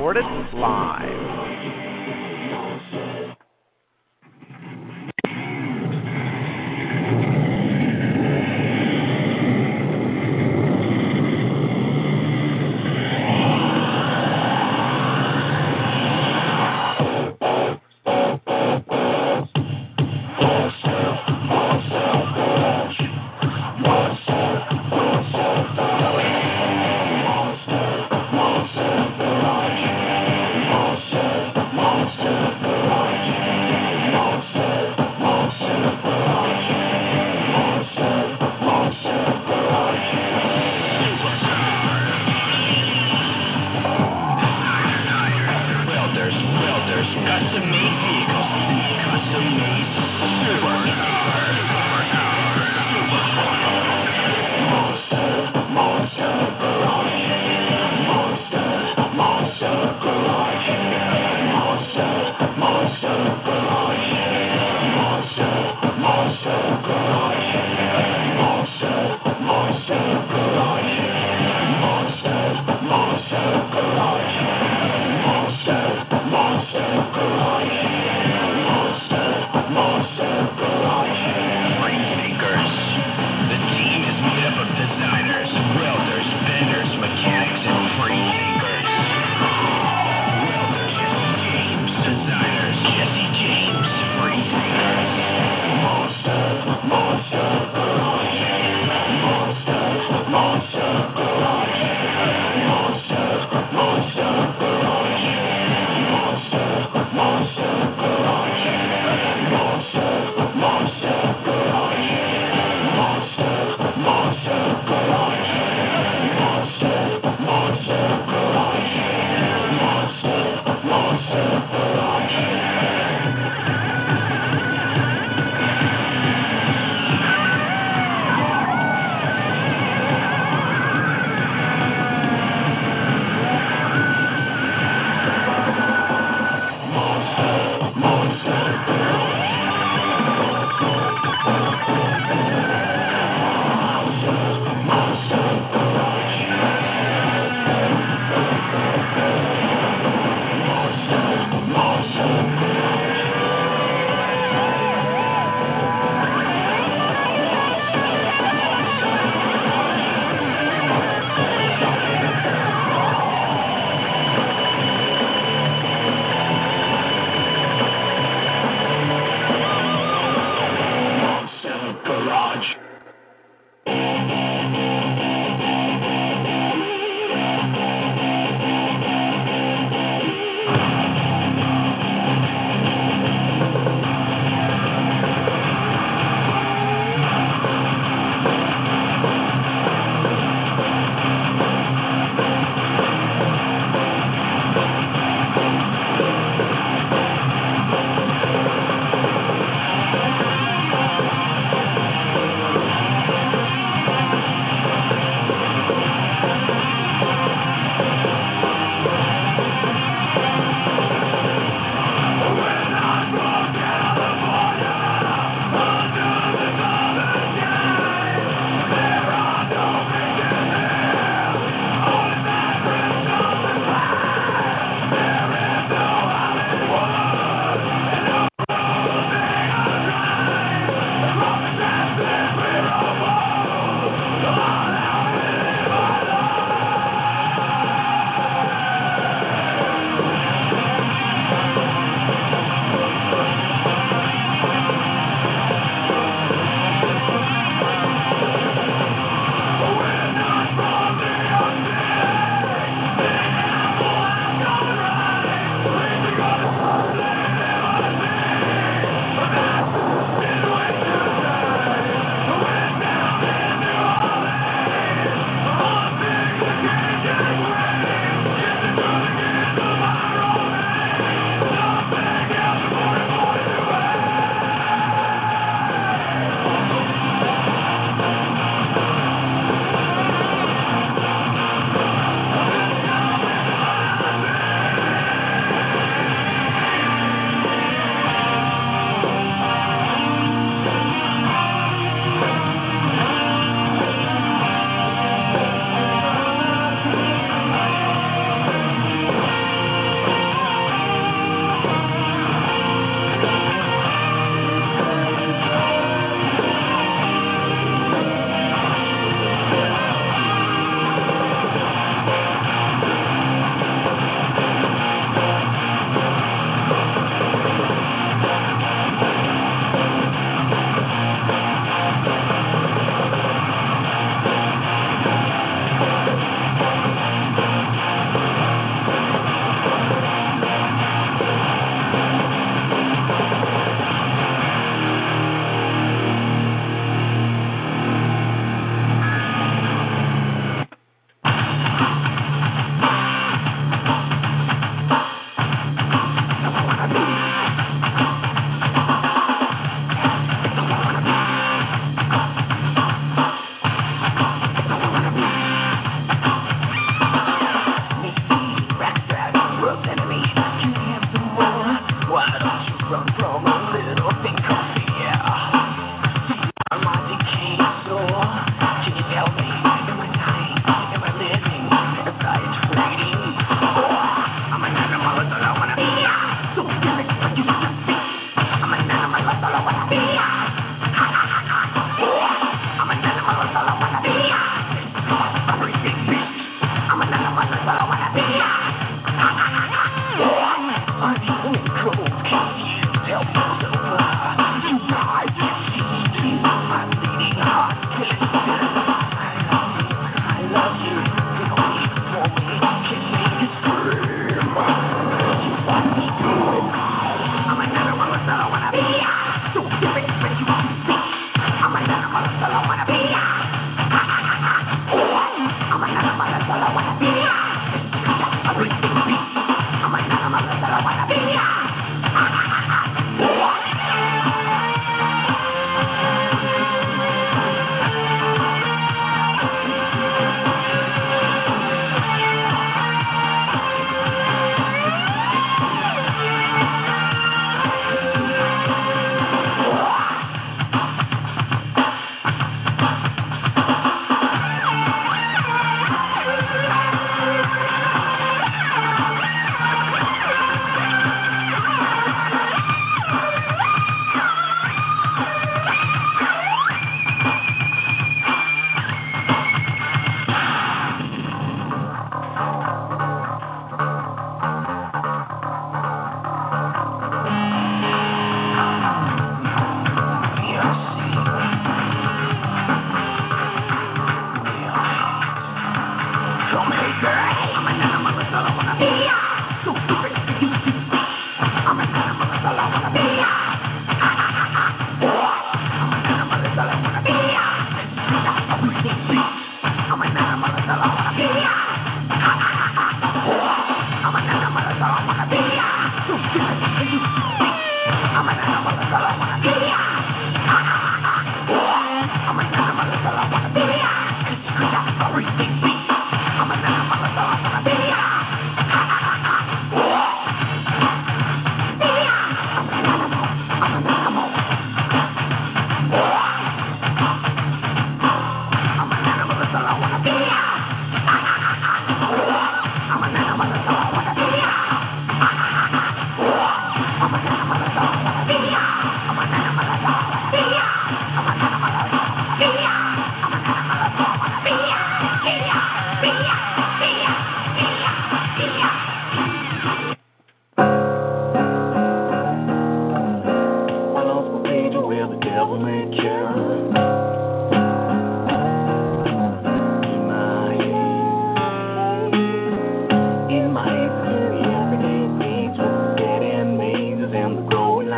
Recorded live.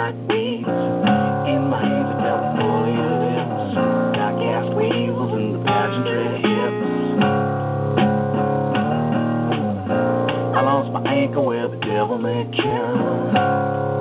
In my California wheels the hips. I lost my anchor where the devil may care.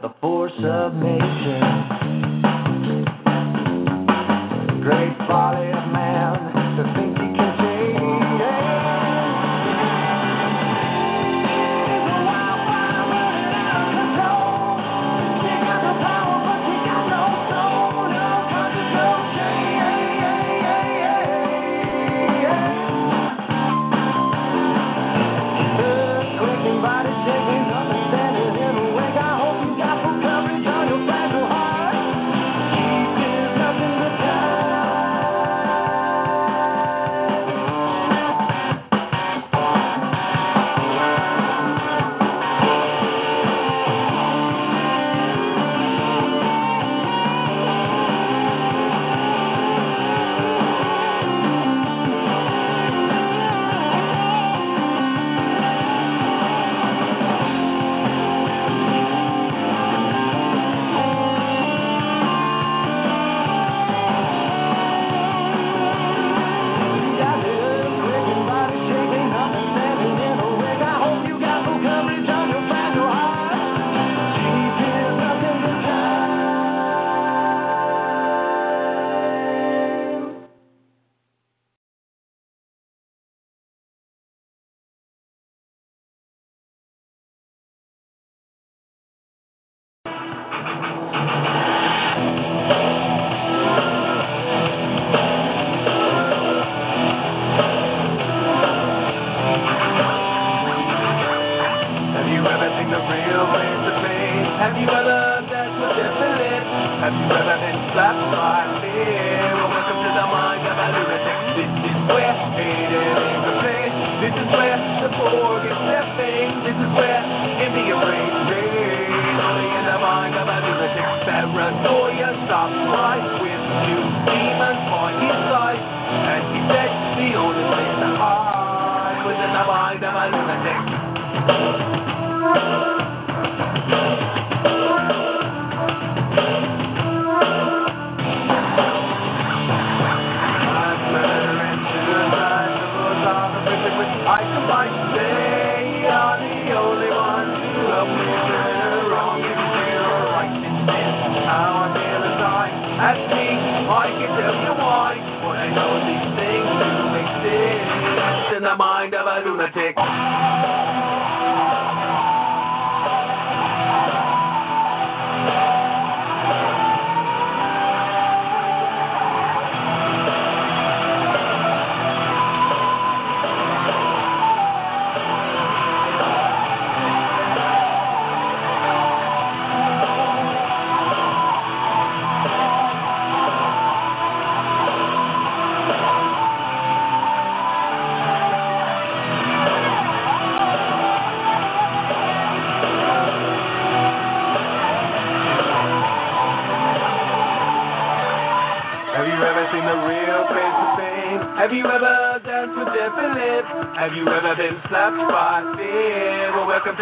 The force of nature. Great folly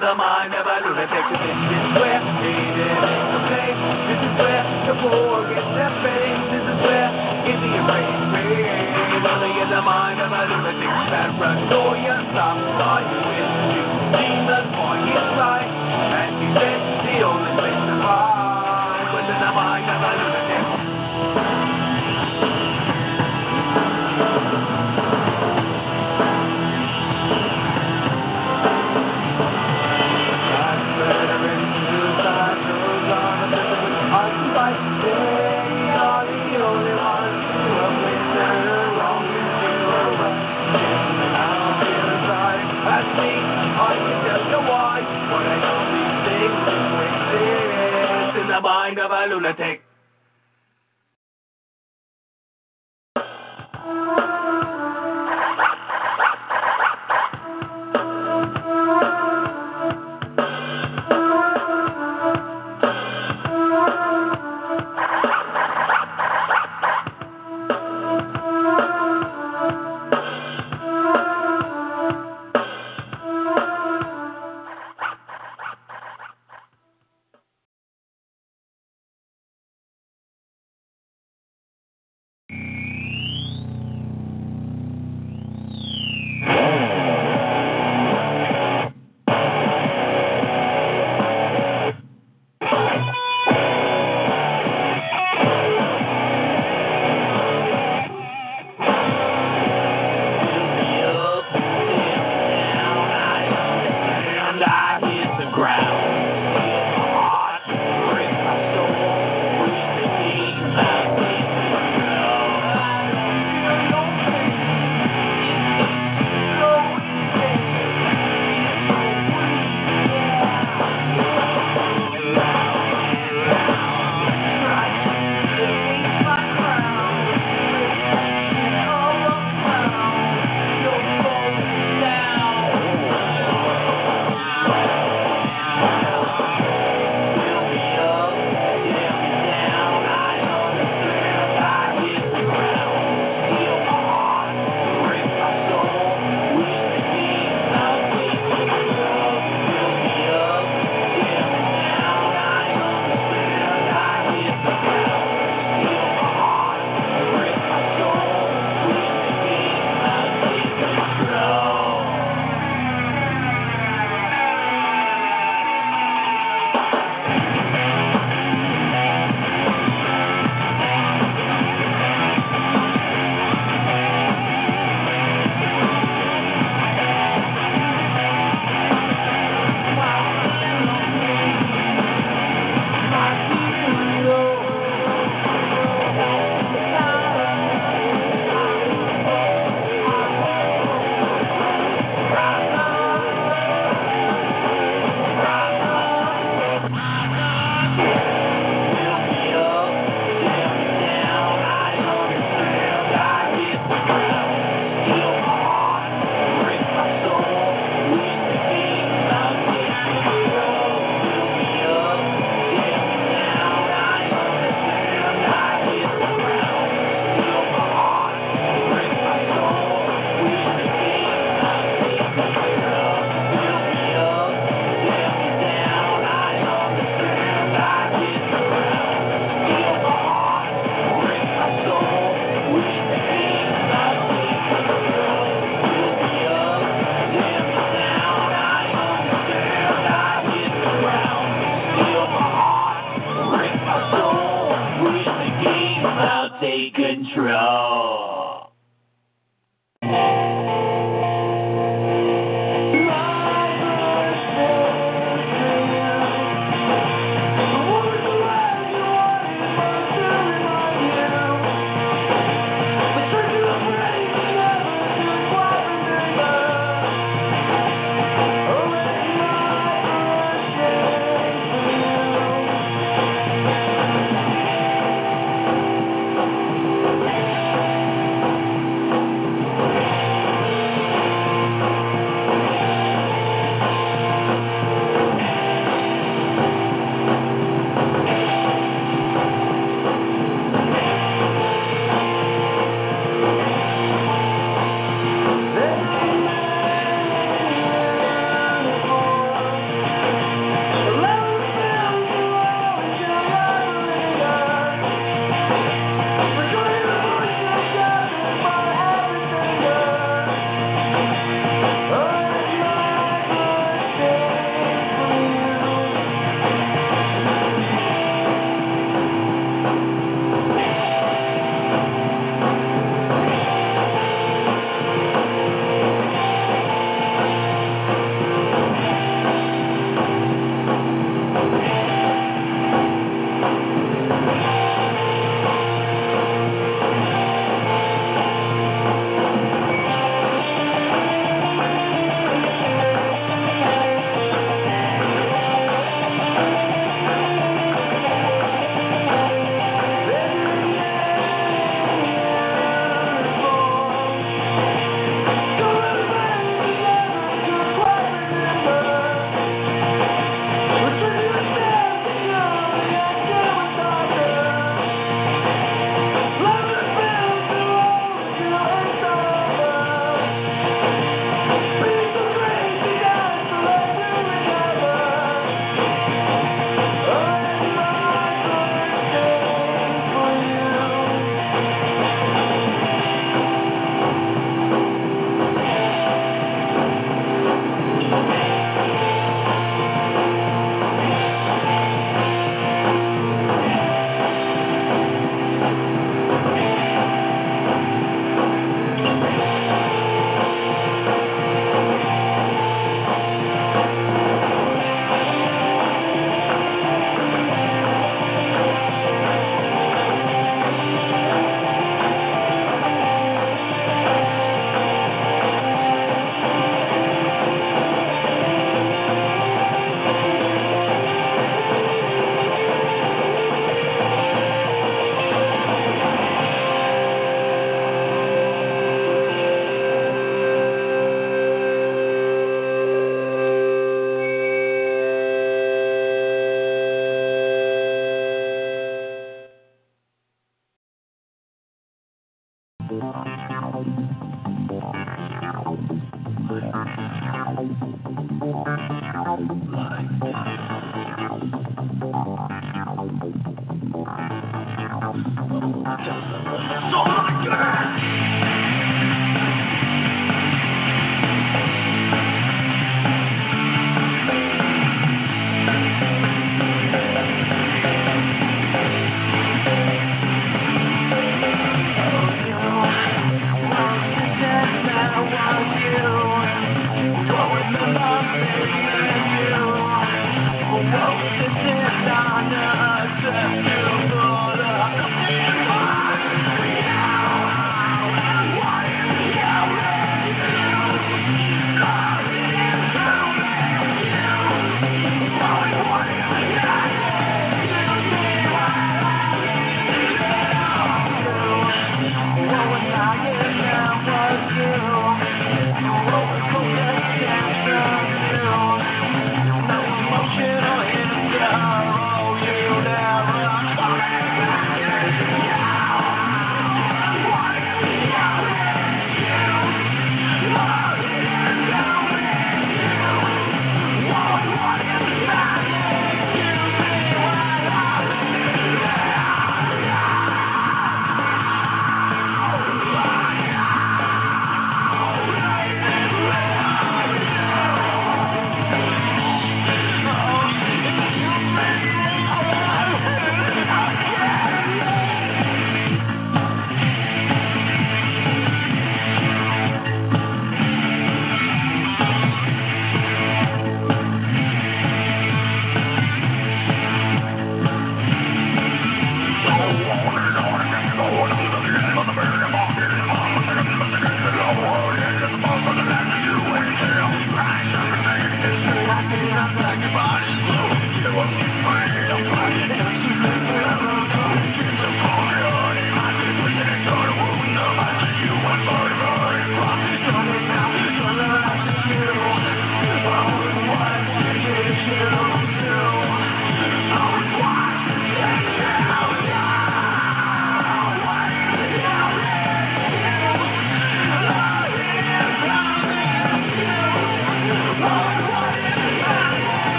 Well,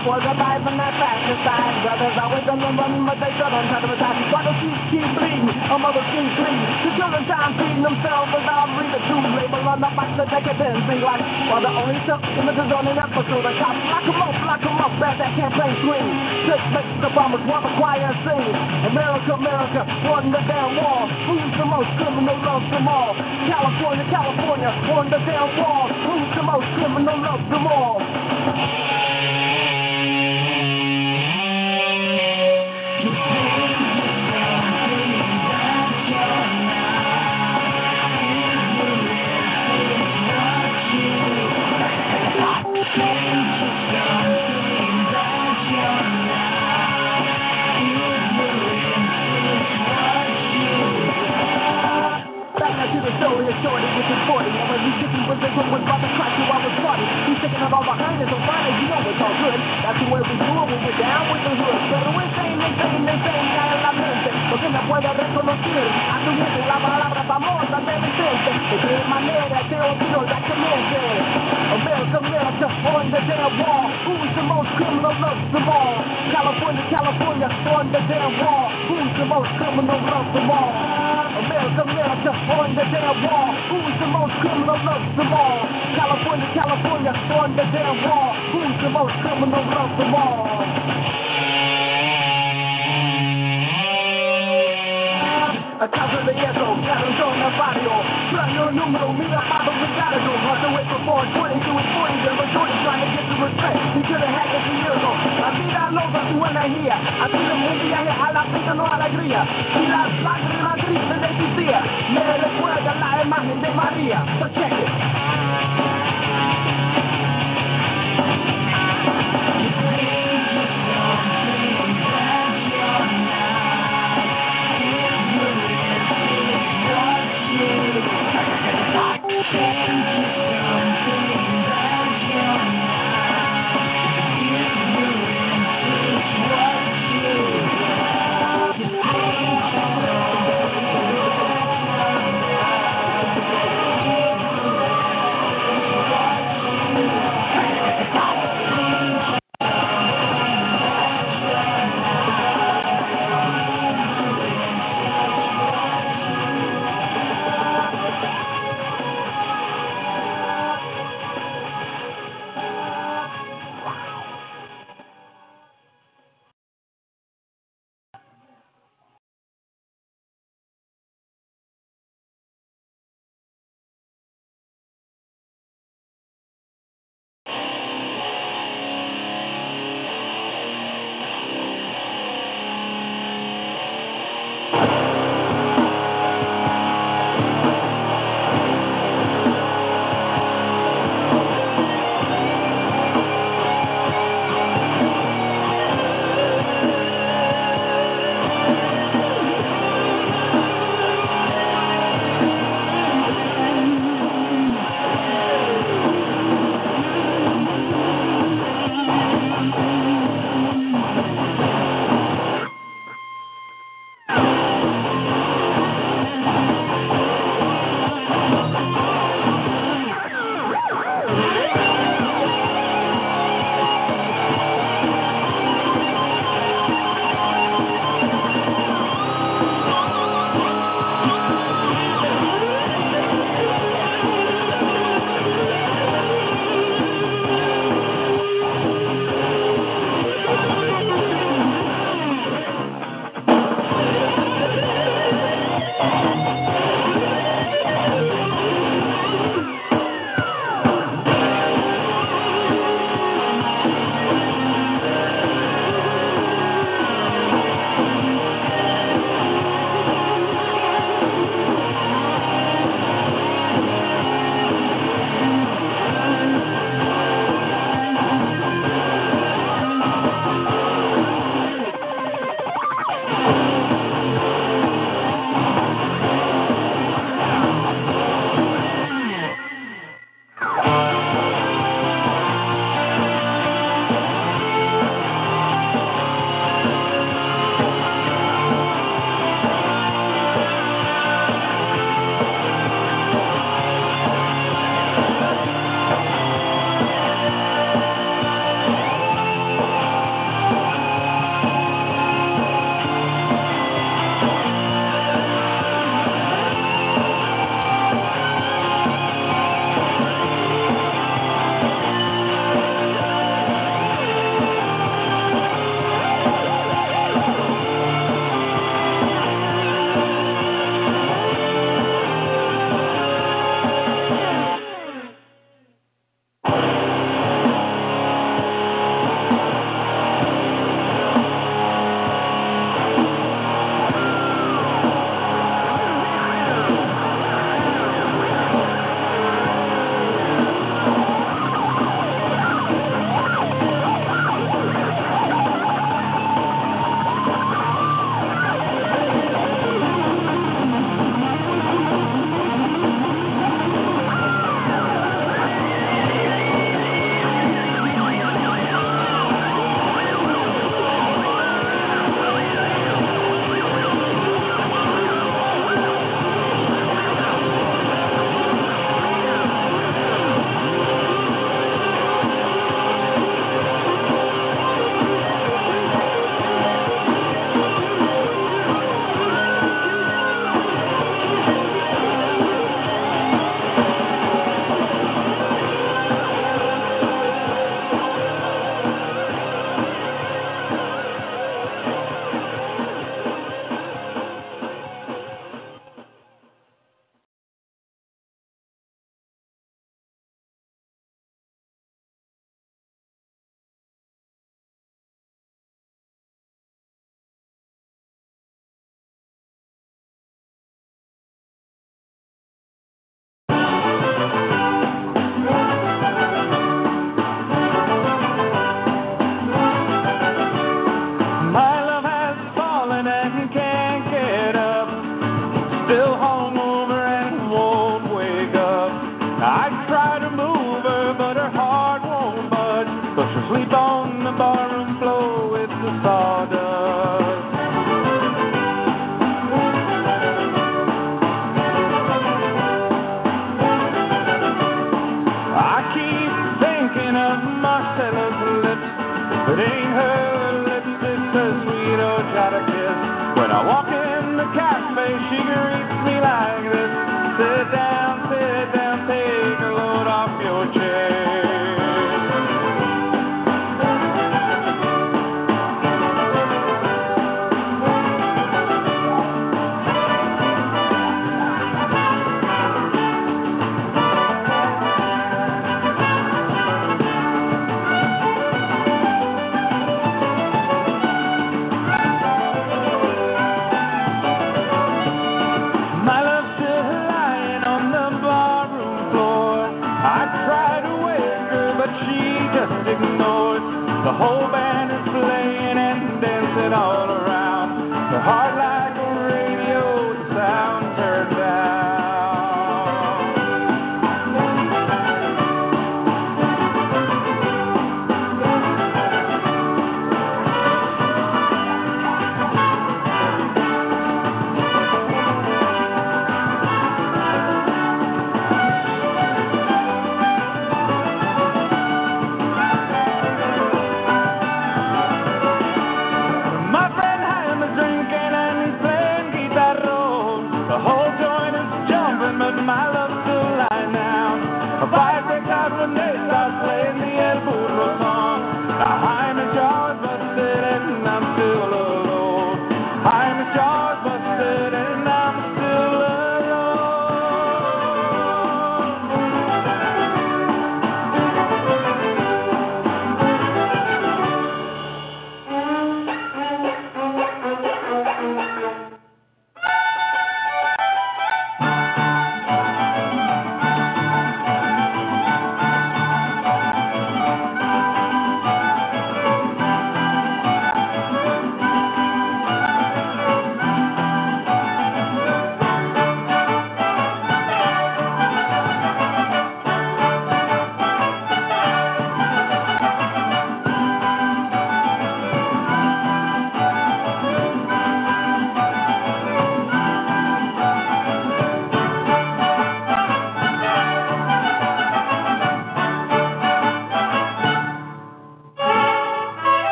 Was a dive from that side. Brothers always on the run, but they still don't try to retire. Why do sheep keep bleeding? Our mothers keep bleeding. The children try and feed themselves without I the two label on the box of decadence and like While the only took images on the episode The cops. Lock them up, lock them up, as that campaign swing. Six makes the bombers want to choir sing. America, America, on the damn walls. Who's the most criminal of them all? California, California, on the damn walls. Who's the most criminal of them all?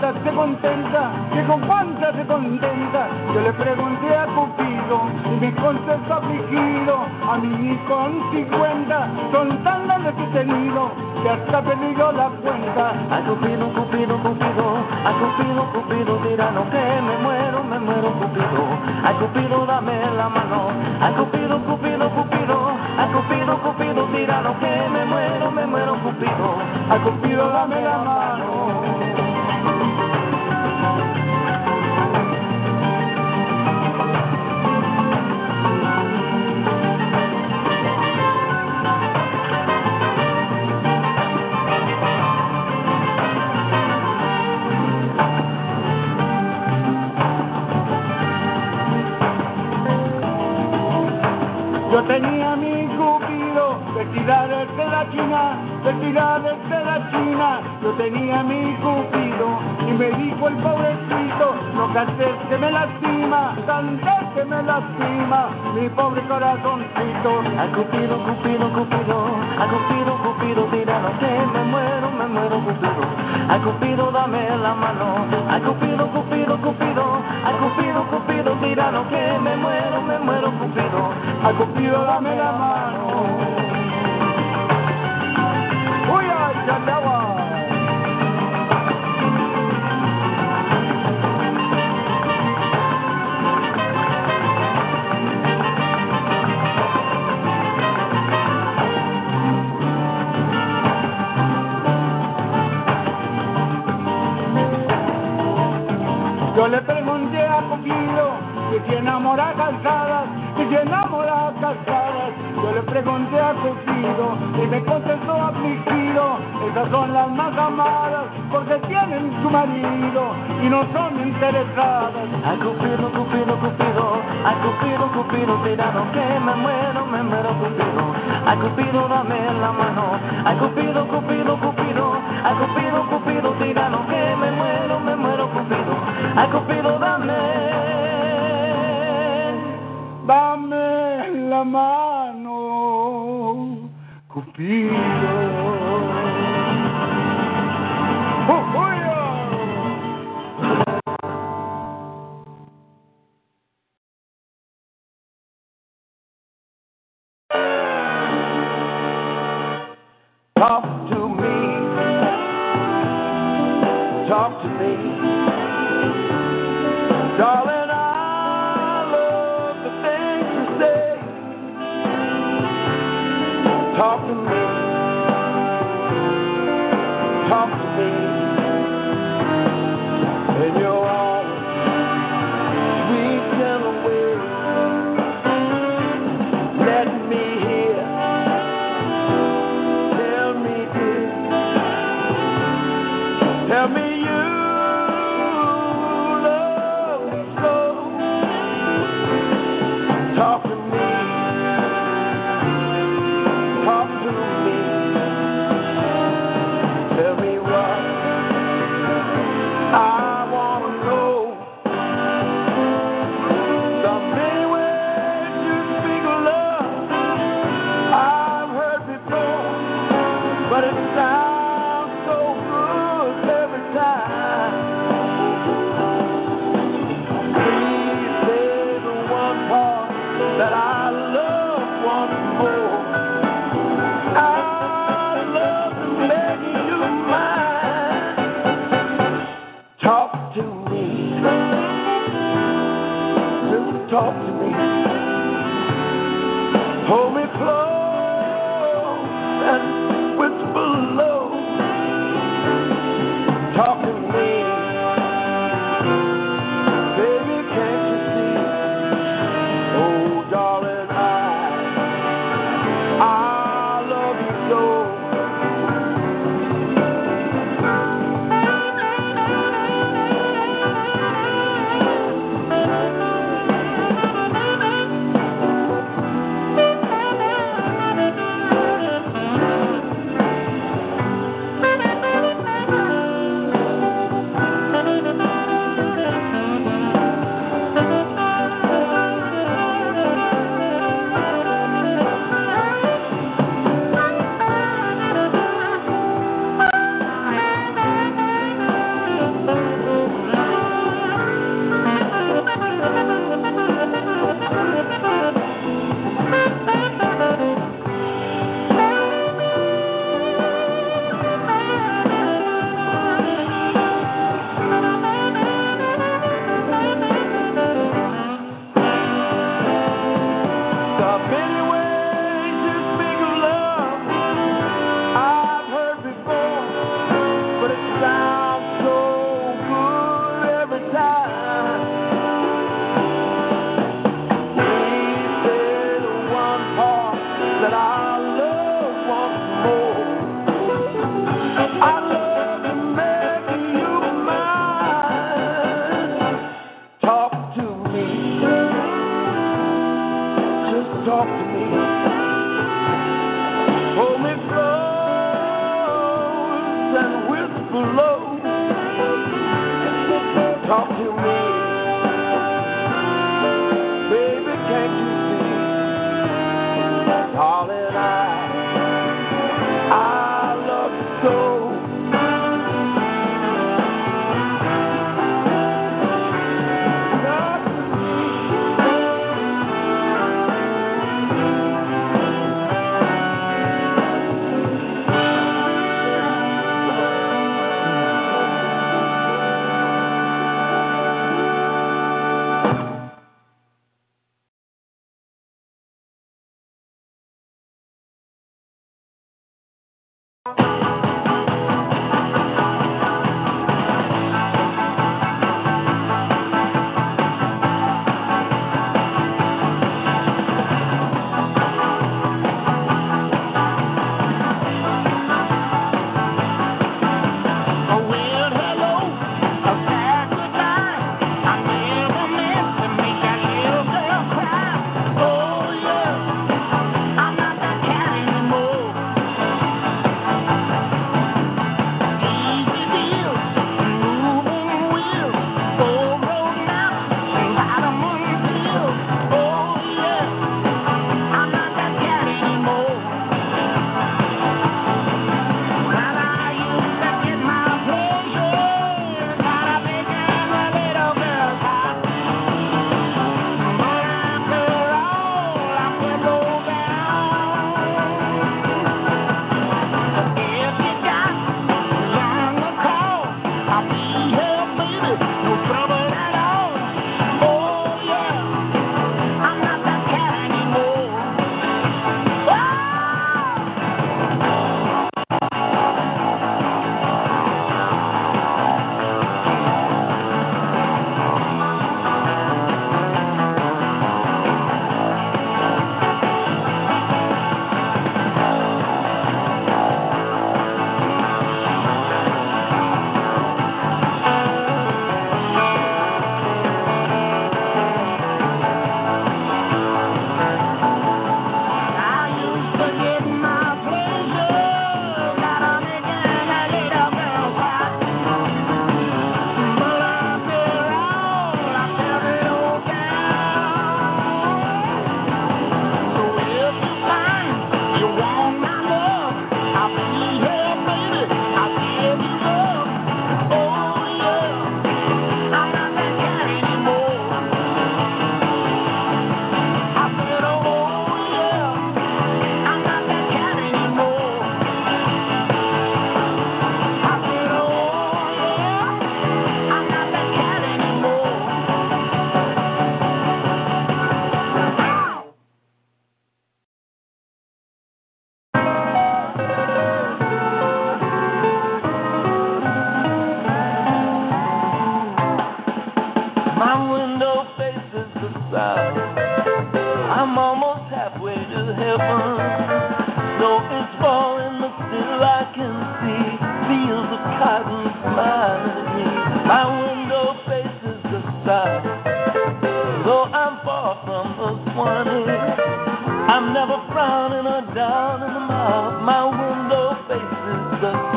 Tantas se contenta, que con cuántas se contenta. Yo le pregunté a Cupido y me contestó afligido, a mí ni con cincuenta, son tan grandes que he tenido, que hasta perdí yo la cuenta. A Cupido, Cupido, Cupido, a Cupido, Cupido, tirano que me muero, me muero, Cupido. A Cupido, dame la mano. A Cupido, Cupido, Cupido, a Cupido, Cupido, tirano que me muero, me muero, Cupido. A Cupido dame la mano. Yo tenía mi cupido de tirar desde la China, de tirar desde la China. Yo tenía mi cupido y me dijo el pobrecito, no cantes que me lastima, cantes que me lastima, mi pobre corazoncito. A Cupido, Cupido, Cupido, a Cupido, Cupido, tirano que me muero, me muero, Cupido. A Cupido, dame la mano. A Cupido, Cupido, Cupido, a Cupido, tirano que me muero, me muero, Cupido. A Cupido dame la mano. Uy, ay. Yo le Si enamora calzadas, si enamora calzadas. Yo le pregunté a Cupido y me contestó afligido, esas son las más amadas porque tienen su marido y no son interesadas. A Cupido, Cupido, Cupido, a Cupido, Cupido, tirano que me muero, me muero, Cupido. A Cupido, dame la mano. A Cupido, Cupido, Cupido, a Cupido, Cupido, tirano que me muero, me muero, Cupido, la Cupido.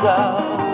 The